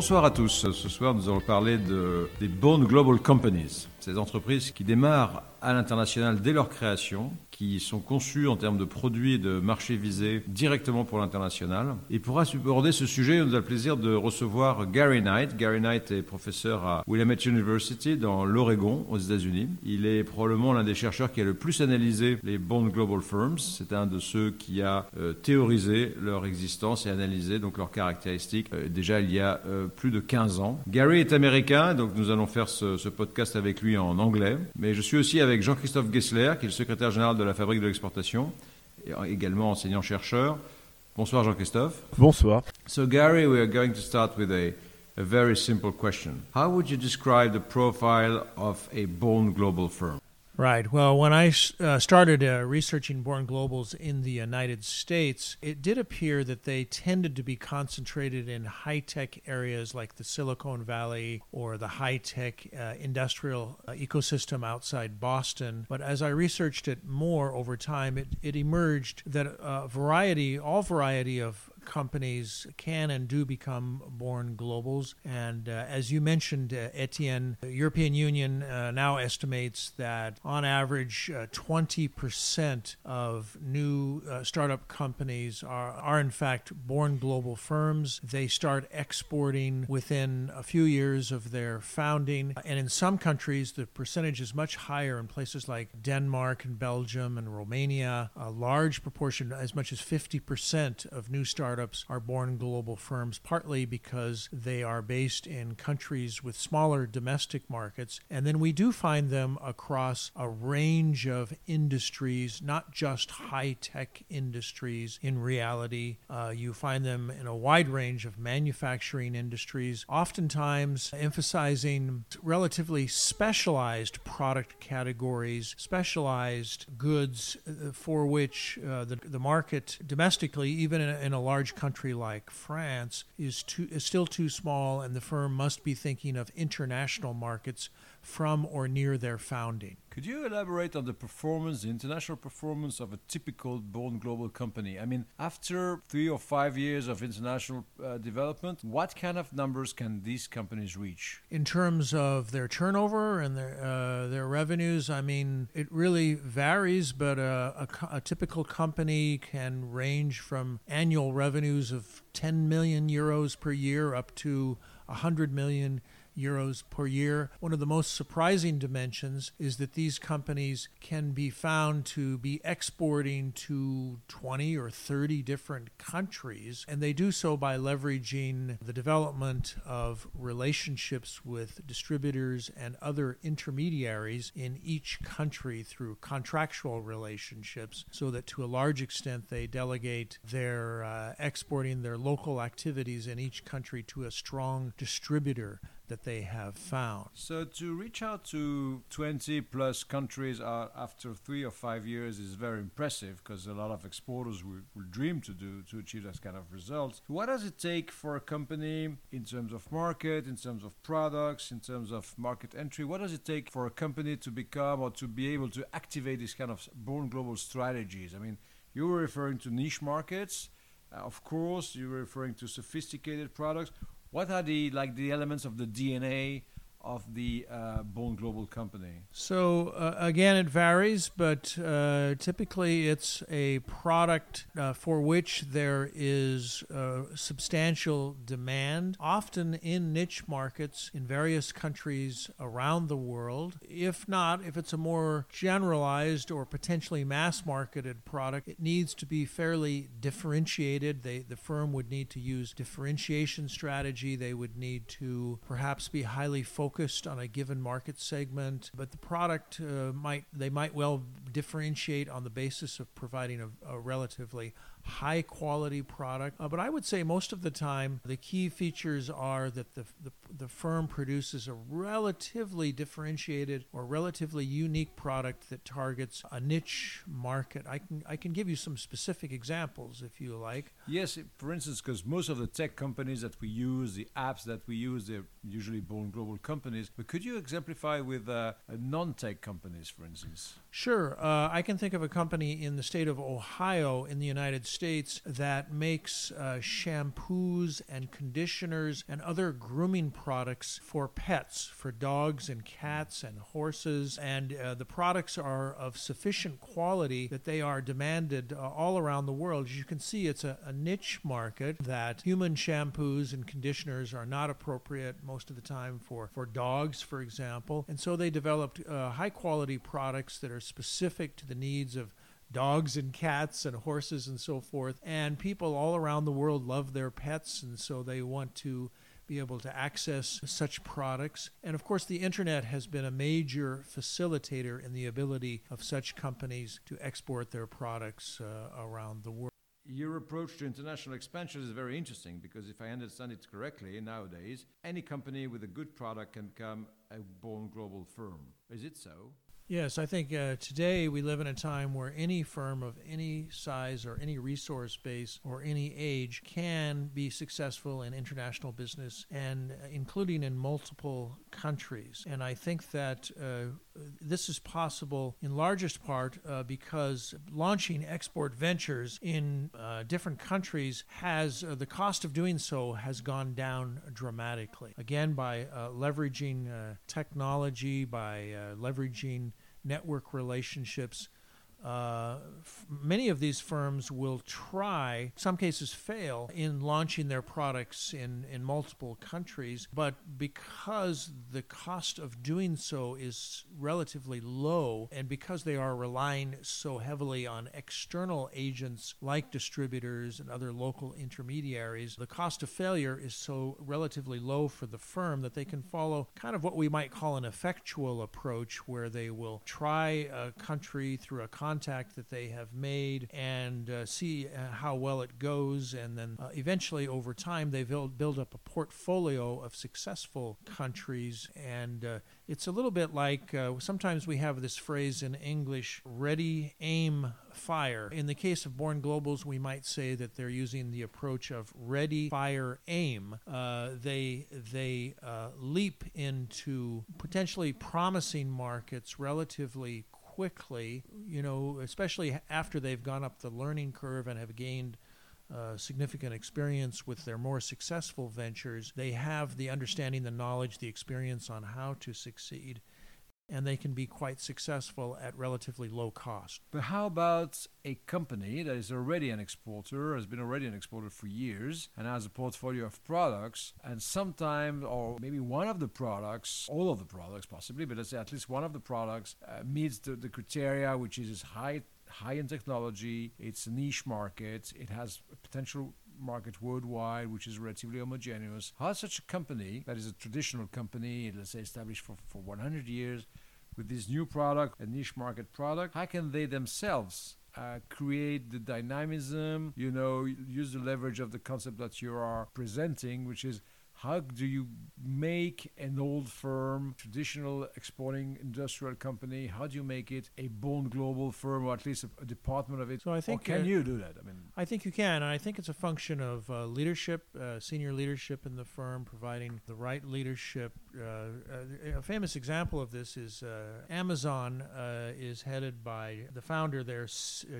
Bonsoir à tous. Ce soir, nous allons parler de, des Born Global Companies, ces entreprises qui démarrent à l'international dès leur création, qui sont conçus en termes de produits et de marchés visés directement pour l'international. Et pour aborder ce sujet, nous avons le plaisir de recevoir Gary Knight. Gary Knight est professeur à Willamette University dans l'Oregon, aux États-Unis. Il est probablement l'un des chercheurs qui a le plus analysé les Bond Global Firms. C'est un de ceux qui a euh, théorisé leur existence et analysé donc leurs caractéristiques euh, déjà il y a euh, plus de 15 ans. Gary est américain, donc nous allons faire ce podcast avec lui en anglais. Mais je suis aussi avec Jean-Christophe Gessler, qui est le secrétaire général de la Fabrique de l'exportation, et également enseignant-chercheur. Bonsoir Jean-Christophe. Bonsoir. So Gary, we are going to start with a, a very simple question. How would you describe the profile of a born global firm? Right. Well, when I uh, started uh, researching born globals in the United States, it did appear that they tended to be concentrated in high tech areas like the Silicon Valley or the high tech uh, industrial uh, ecosystem outside Boston. But as I researched it more over time, it, it emerged that a variety, all variety of companies can and do become born globals. And uh, as you mentioned, uh, Etienne, the European Union uh, now estimates that on average, 20% uh, of new uh, startup companies are, are in fact born global firms. They start exporting within a few years of their founding. And in some countries, the percentage is much higher in places like Denmark and Belgium and Romania. A large proportion, as much as 50% of new startups startups are born global firms, partly because they are based in countries with smaller domestic markets. And then we do find them across a range of industries, not just high tech industries. In reality, uh, you find them in a wide range of manufacturing industries, oftentimes emphasizing relatively specialized product categories, specialized goods uh, for which uh, the, the market domestically, even in a, in a large large country like France is too is still too small, and the firm must be thinking of international markets from or near their founding. Could you elaborate on the performance, the international performance of a typical born global company? I mean, after three or five years of international uh, development, what kind of numbers can these companies reach? In terms of their turnover and their uh, their revenues, I mean, it really varies, but a, a, a typical company can range from annual revenues of 10 million euros per year up to 100 million euros per year. One of the most surprising dimensions is that these companies can be found to be exporting to 20 or 30 different countries, and they do so by leveraging the development of relationships with distributors and other intermediaries in each country through contractual relationships, so that to a large extent they delegate their uh, exporting their local activities in each country to a strong distributor that they have found. So to reach out to 20 plus countries uh, after three or five years is very impressive because a lot of exporters will, dream to do to achieve that kind of results. What does it take for a company in terms of market, in terms of products, in terms of market entry? What does it take for a company to become or to be able to activate these kind of born global strategies? I mean, you were referring to niche markets. Uh, of course, you were referring to sophisticated products what are the like the elements of the DNA of the uh, Born Global company? So, uh, again, it varies, but uh, typically it's a product uh, for which there is uh, substantial demand, often in niche markets in various countries around the world. If not, if it's a more generalized or potentially mass marketed product, it needs to be fairly differentiated. They, the firm would need to use differentiation strategy, they would need to perhaps be highly focused focused on a given market segment, but the product uh, might they might well differentiate on the basis of providing a, a relatively high quality product. Uh, but I would say most of the time, the key features are that the, the, the, firm produces a relatively differentiated or relatively unique product that targets a niche market. I can, I can give you some specific examples if you like. Yes, for instance, because most of the tech companies that we use, the apps that we use, they're usually born global companies. But could you exemplify with uh, non tech companies, for instance? Sure. Uh, I can think of a company in the state of Ohio in the United States that makes uh, shampoos and conditioners and other grooming products for pets, for dogs and cats and horses. And uh, the products are of sufficient quality that they are demanded uh, all around the world. As you can see, it's a, a niche market that human shampoos and conditioners are not appropriate most of the time for, for dogs, for example. And so they developed uh, high quality products that are specific to the needs of dogs and cats and horses and so forth. And people all around the world love their pets, and so they want to be able to access such products. And of course, the internet has been a major facilitator in the ability of such companies to export their products uh, around the world. Your approach to international expansion is very interesting because if I understand it correctly, nowadays, any company with a good product can become a born global firm. Is it so? Yes, I think uh, today we live in a time where any firm of any size or any resource base or any age can be successful in international business and uh, including in multiple countries. And I think that uh, this is possible in largest part uh, because launching export ventures in uh, different countries has uh, the cost of doing so has gone down dramatically. Again, by leveraging technology, by leveraging network relationships uh, f- many of these firms will try, some cases fail, in launching their products in, in multiple countries, but because the cost of doing so is relatively low, and because they are relying so heavily on external agents like distributors and other local intermediaries, the cost of failure is so relatively low for the firm that they can follow kind of what we might call an effectual approach, where they will try a country through a contact that they have made and uh, see uh, how well it goes. And then uh, eventually, over time, they build, build up a portfolio of successful countries. And uh, it's a little bit like uh, sometimes we have this phrase in English ready, aim, fire. In the case of Born Globals, we might say that they're using the approach of ready, fire, aim. Uh, they they leap into potentially promising markets relatively quickly, you know, especially after they've gone up the learning curve and have gained uh, significant experience with their more successful ventures, they have the understanding, the knowledge, the experience on how to succeed and they can be quite successful at relatively low cost. But how about a company that is already an exporter, has been already an exporter for years, and has a portfolio of products, and sometimes, or maybe one of the products, all of the products possibly, but let's say at least one of the products uh, meets the, the criteria, which is high high in technology, it's a niche market, it has potential market worldwide, which is relatively homogeneous. How such a company, that is a traditional company, let's say established for, for 100 years, with this new product, a niche market product, how can they themselves uh, create the dynamism, you know, use the leverage of the concept that you are presenting, which is how do you make an old firm, traditional exporting industrial company, how do you make it a born global firm, or at least a, a department of it? So I think or can uh, you do that? I mean, I think you can, and I think it's a function of uh, leadership, uh, senior leadership in the firm, providing the right leadership. Uh, uh, a famous example of this is uh, Amazon is headed by the founder there,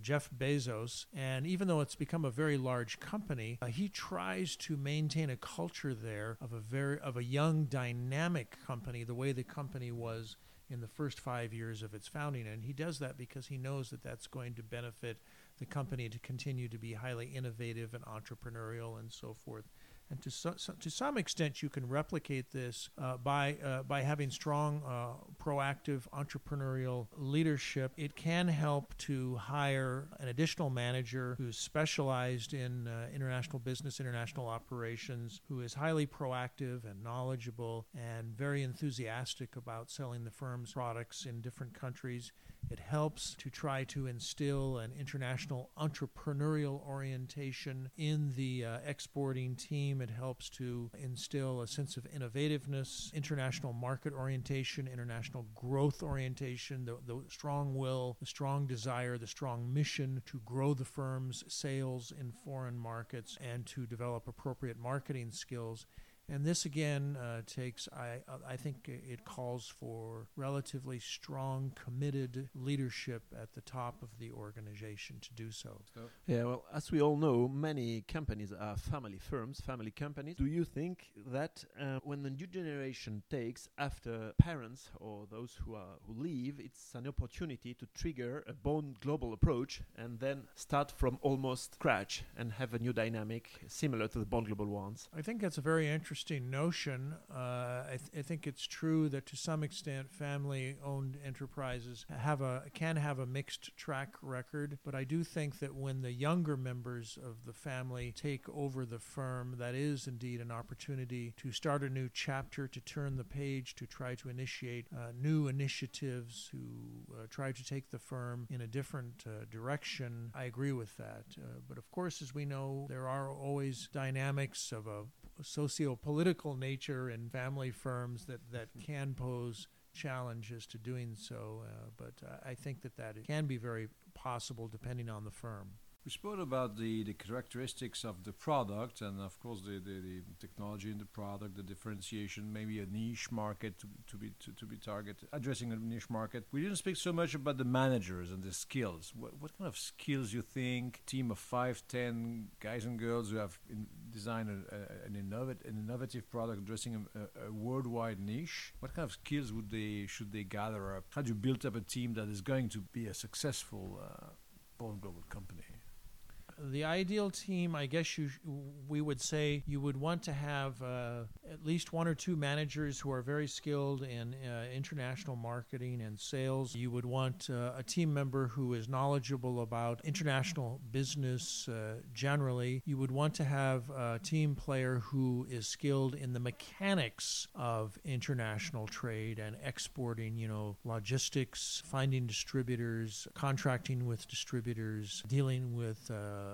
Jeff Bezos, and even though it's become a very large company, he tries to maintain a culture there of a very of a young dynamic company the way the company was in the first 5 years of its founding. And he does that because he knows that that's going to benefit the company to continue to be highly innovative and entrepreneurial and so forth and to, so, to some extent, you can replicate this uh, by, uh, by having strong, uh, proactive entrepreneurial leadership. It can help to hire an additional manager who's specialized in uh, international business, international operations, who is highly proactive and knowledgeable and very enthusiastic about selling the firm's products in different countries. It helps to try to instill an international entrepreneurial orientation in the uh, exporting team. It helps to instill a sense of innovativeness, international market orientation, international growth orientation, the, the strong will, the strong desire, the strong mission to grow the firm's sales in foreign markets and to develop appropriate marketing skills And this again uh, takes, I, I think it calls for relatively strong, committed leadership at the top of the organization to do so. Yeah, well, as we all know, many companies are family firms, family companies. Do you think that uh, when the new generation takes after parents or those who are who leave, it's an opportunity to trigger a born global approach and then start from almost scratch and have a new dynamic similar to the born global ones? I think that's a very interesting notion. Uh, I, th- I, think it's true that to some extent, family-owned enterprises have a can have a mixed track record, but I do think that when the younger members of the family take over the firm, that is indeed an opportunity to start a new chapter, to turn the page, to try to initiate uh, new initiatives, to uh, try to take the firm in a different uh, direction. I agree with that. Uh, but of course, as we know, there are always dynamics of a socio political nature in family firms that, that can pose challenges to doing so. Uh, but uh, I think that that can be very possible depending on the firm. We spoke about the, the characteristics of the product and, of course, the, the, the technology in the product, the differentiation, maybe a niche market to, to be to, to be targeted, addressing a niche market. We didn't speak so much about the managers and the skills. What, what kind of skills you think team of five, ten guys and girls who have designed a, a, an, innovative, an innovative product addressing a, a, worldwide niche, what kind of skills would they should they gather up? How do you build up a team that is going to be a successful uh, born global company? The ideal team, I guess you we would say you would want to have uh, at least one or two managers who are very skilled in uh, international marketing and sales. You would want uh, a team member who is knowledgeable about international business uh, generally. You would want to have a team player who is skilled in the mechanics of international trade and exporting, you know, logistics, finding distributors, contracting with distributors, dealing with uh,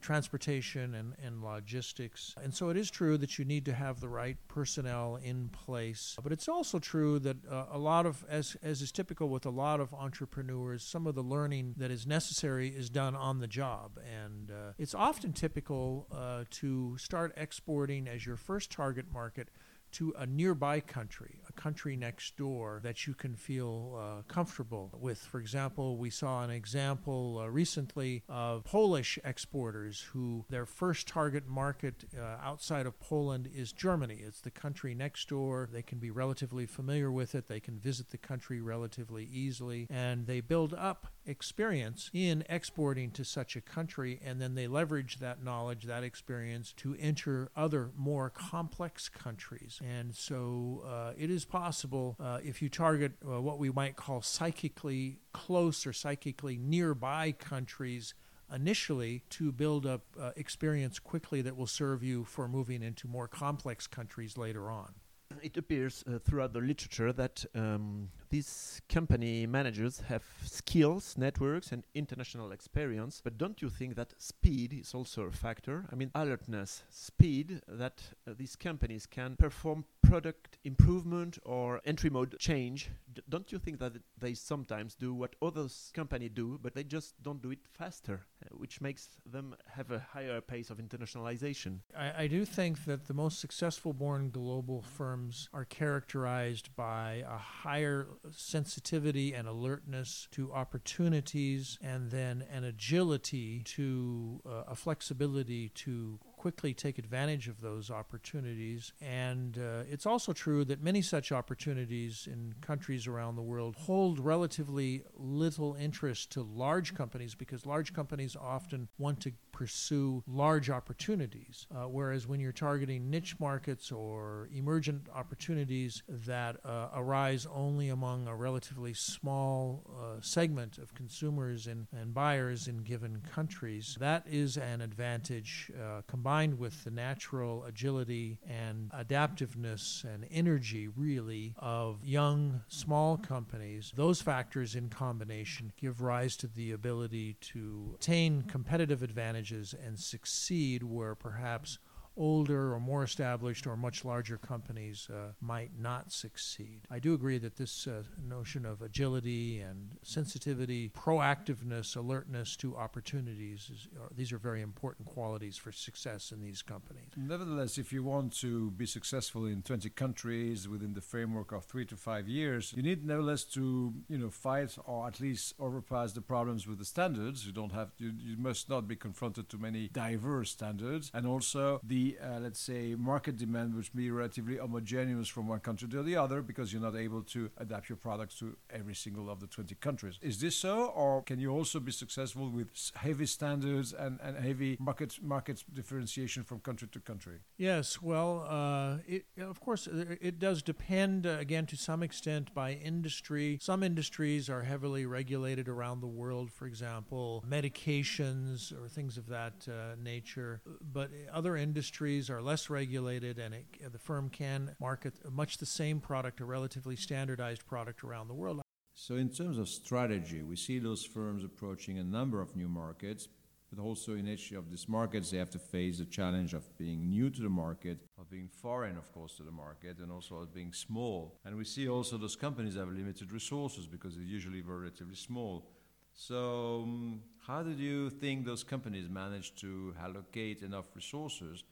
transportation and, and logistics. And so it is true that you need to have the right personnel in place. But it's also true that uh, a lot of, as, as is typical with a lot of entrepreneurs, some of the learning that is necessary is done on the job. And uh, it's often typical uh, to start exporting as your first target market to a nearby country, a country next door that you can feel uh, comfortable with. For example, we saw an example uh, recently of Polish exporters who their first target market uh, outside of Poland is Germany. It's the country next door. They can be relatively familiar with it, they can visit the country relatively easily, and they build up experience in exporting to such a country, and then they leverage that knowledge, that experience to enter other more complex countries. And so uh, it is possible uh, if you target uh, what we might call psychically close or psychically nearby countries initially to build up uh, experience quickly that will serve you for moving into more complex countries later on. It appears uh, throughout the literature that um, these company managers have skills, networks, and international experience. But don't you think that speed is also a factor? I mean, alertness, speed that uh, these companies can perform product improvement or entry mode change. D- don't you think that they sometimes do what others company do, but they just don't do it faster, uh, which makes them have a higher pace of internationalization? I, I do think that the most successful born global firms are characterized by a higher sensitivity and alertness to opportunities, and then an agility to uh, a flexibility to quickly take advantage of those opportunities. And uh, it's also true that many such opportunities in countries around the world hold relatively little interest to large companies because large companies often want to pursue large opportunities. Uh, whereas when you're targeting niche markets or emergent opportunities that uh, arise only among a relatively small uh, segment of consumers and, and buyers in given countries, that is an advantage uh, combined with the natural agility and adaptiveness and energy, really, of young, small companies. Those factors in combination give rise to the ability to attain competitive advantages and succeed where perhaps older or more established or much larger companies uh, might not succeed. I do agree that this uh, notion of agility and sensitivity, proactiveness, alertness to opportunities, is, are, these are very important qualities for success in these companies. Nevertheless, if you want to be successful in 20 countries within the framework of three to five years, you need nevertheless to you know fight or at least overpass the problems with the standards. You don't have you, you must not be confronted to many diverse standards, and also the uh, let's say market demand, which be relatively homogeneous from one country to the other, because you're not able to adapt your products to every single of the 20 countries. Is this so, or can you also be successful with heavy standards and, and heavy market market differentiation from country to country? Yes, well, uh, it, of course, it does depend, uh, again, to some extent by industry. Some industries are heavily regulated around the world, for example, medications or things of that uh, nature. But other industries are less regulated, and it, the firm can market much the same product, a relatively standardized product around the world. So, in terms of strategy, we see those firms approaching a number of new markets, but also in each of these markets, they have to face the challenge of being new to the market, of being foreign, of course, to the market, and also of being small. And we see also those companies have limited resources because they're usually relatively small. So, um, how did you think those companies manage to allocate enough resources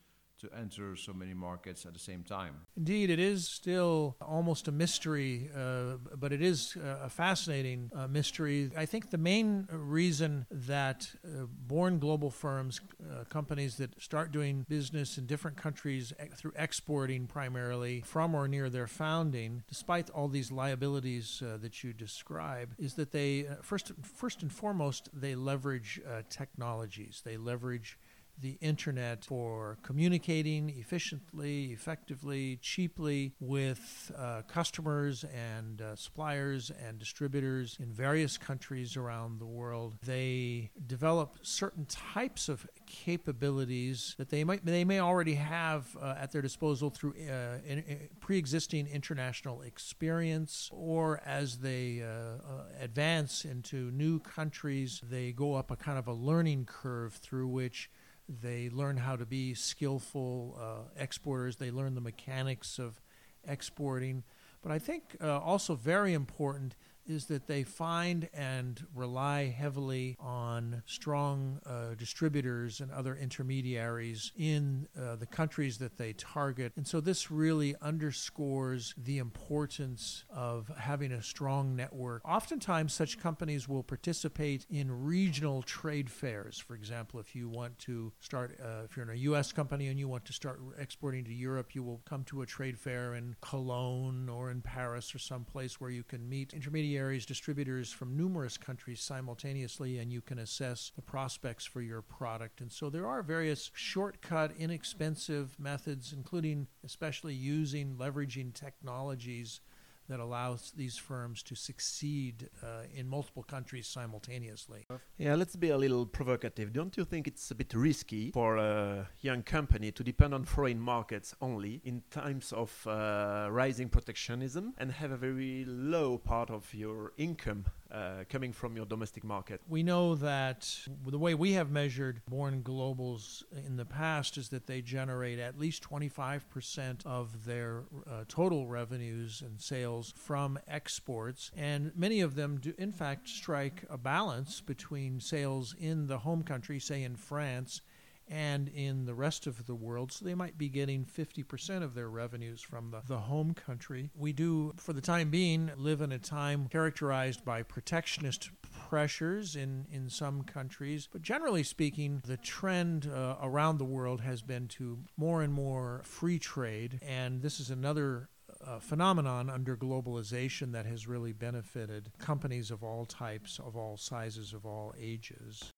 to enter so many markets at the same time. Indeed, it is still almost a mystery, uh, but it is a fascinating uh, mystery. I think the main reason that uh, born global firms, uh, companies that start doing business in different countries through exporting primarily from or near their founding, despite all these liabilities uh, that you describe, is that they, uh, first, first and foremost, they leverage technologies. They leverage the internet for communicating efficiently, effectively, cheaply with uh, customers and uh, suppliers and distributors in various countries around the world. They develop certain types of capabilities that they might they may already have uh, at their disposal through uh, in, in pre-existing international experience, or as they uh, uh, advance into new countries, they go up a kind of a learning curve through which they learn how to be skillful uh, exporters. They learn the mechanics of exporting. But I think uh, also very important is that they find and rely heavily on strong uh, distributors and other intermediaries in uh, the countries that they target. And so this really underscores the importance of having a strong network. Oftentimes, such companies will participate in regional trade fairs. For example, if you want to start, uh, if you're in a U.S. company and you want to start exporting to Europe, you will come to a trade fair in Cologne or in Paris or someplace where you can meet intermediaries intermediaries, distributors from numerous countries simultaneously, and you can assess the prospects for your product. And so there are various shortcut, inexpensive methods, including especially using, leveraging technologies that allows these firms to succeed uh, in multiple countries simultaneously. Yeah, let's be a little provocative. Don't you think it's a bit risky for a young company to depend on foreign markets only in times of uh, rising protectionism and have a very low part of your income uh, coming from your domestic market? We know that the way we have measured Born Globals in the past is that they generate at least 25% of their uh, total revenues and sales from exports. And many of them do, in fact, strike a balance between sales in the home country, say in France, and in the rest of the world. So they might be getting 50% of their revenues from the, the home country. We do, for the time being, live in a time characterized by protectionist pressures in, in some countries. But generally speaking, the trend uh, around the world has been to more and more free trade. And this is another uh, phenomenon under globalization that has really benefited companies of all types, of all sizes, of all ages.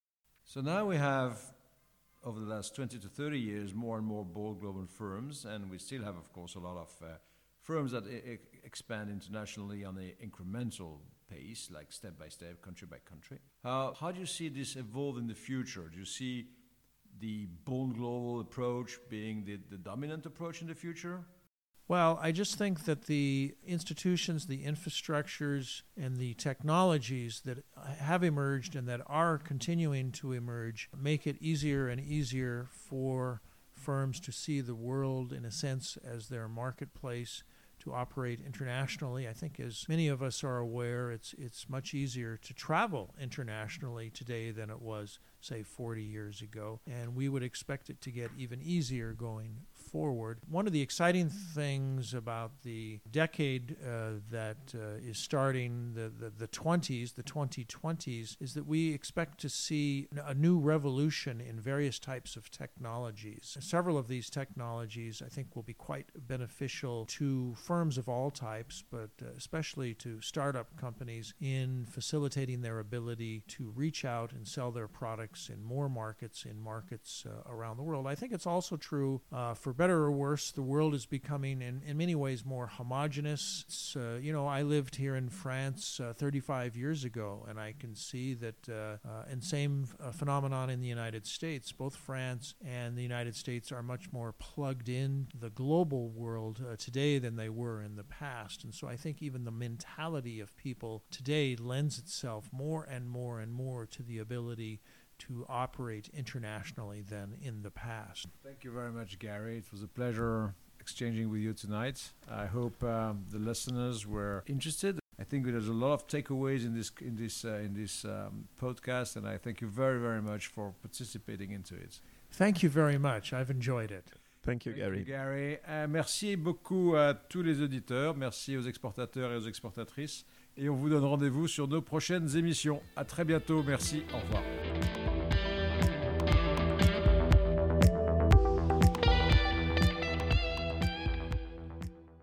So now we have over the last 20 to 30 years, more and more born global firms, and we still have, of course, a lot of uh, firms that I- expand internationally on an incremental pace, like step by step, country by country. Uh, how do you see this evolve in the future? Do you see the born global approach being the, the dominant approach in the future? Well, I just think that the institutions, the infrastructures, and the technologies that have emerged and that are continuing to emerge make it easier and easier for firms to see the world, in a sense, as their marketplace to operate internationally. I think, as many of us are aware, it's it's much easier to travel internationally today than it was, say, 40 years ago, and we would expect it to get even easier going forward. One of the exciting things about the decade uh, that uh, is starting, the, the, the 20s, the 2020s, is that we expect to see a new revolution in various types of technologies. Several of these technologies, I think, will be quite beneficial to firms of all types, but uh, especially to startup companies in facilitating their ability to reach out and sell their products in more markets, in markets uh, around the world. I think it's also true uh, for better or worse, the world is becoming, in, in many ways, more homogenous. Uh, you know, I lived here in France uh, 35 years ago, and I can see that, uh, uh, and same uh, phenomenon in the United States. Both France and the United States are much more plugged in the global world today than they were in the past. And so I think even the mentality of people today lends itself more and more and more to the ability to operate internationally than in the past. Thank you very much, Gary. It was a pleasure exchanging with you tonight. I hope um, the listeners were interested. I think there's a lot of takeaways in this in this uh, in this um, podcast, and I thank you very very much for participating into it. Thank you very much. I've enjoyed it. Thank you, Thank Gary. you, Gary. Euh, merci beaucoup à tous les auditeurs. Merci aux exportateurs et aux exportatrices. Et on vous donne rendez-vous sur nos prochaines émissions. À très bientôt. Merci. Au revoir.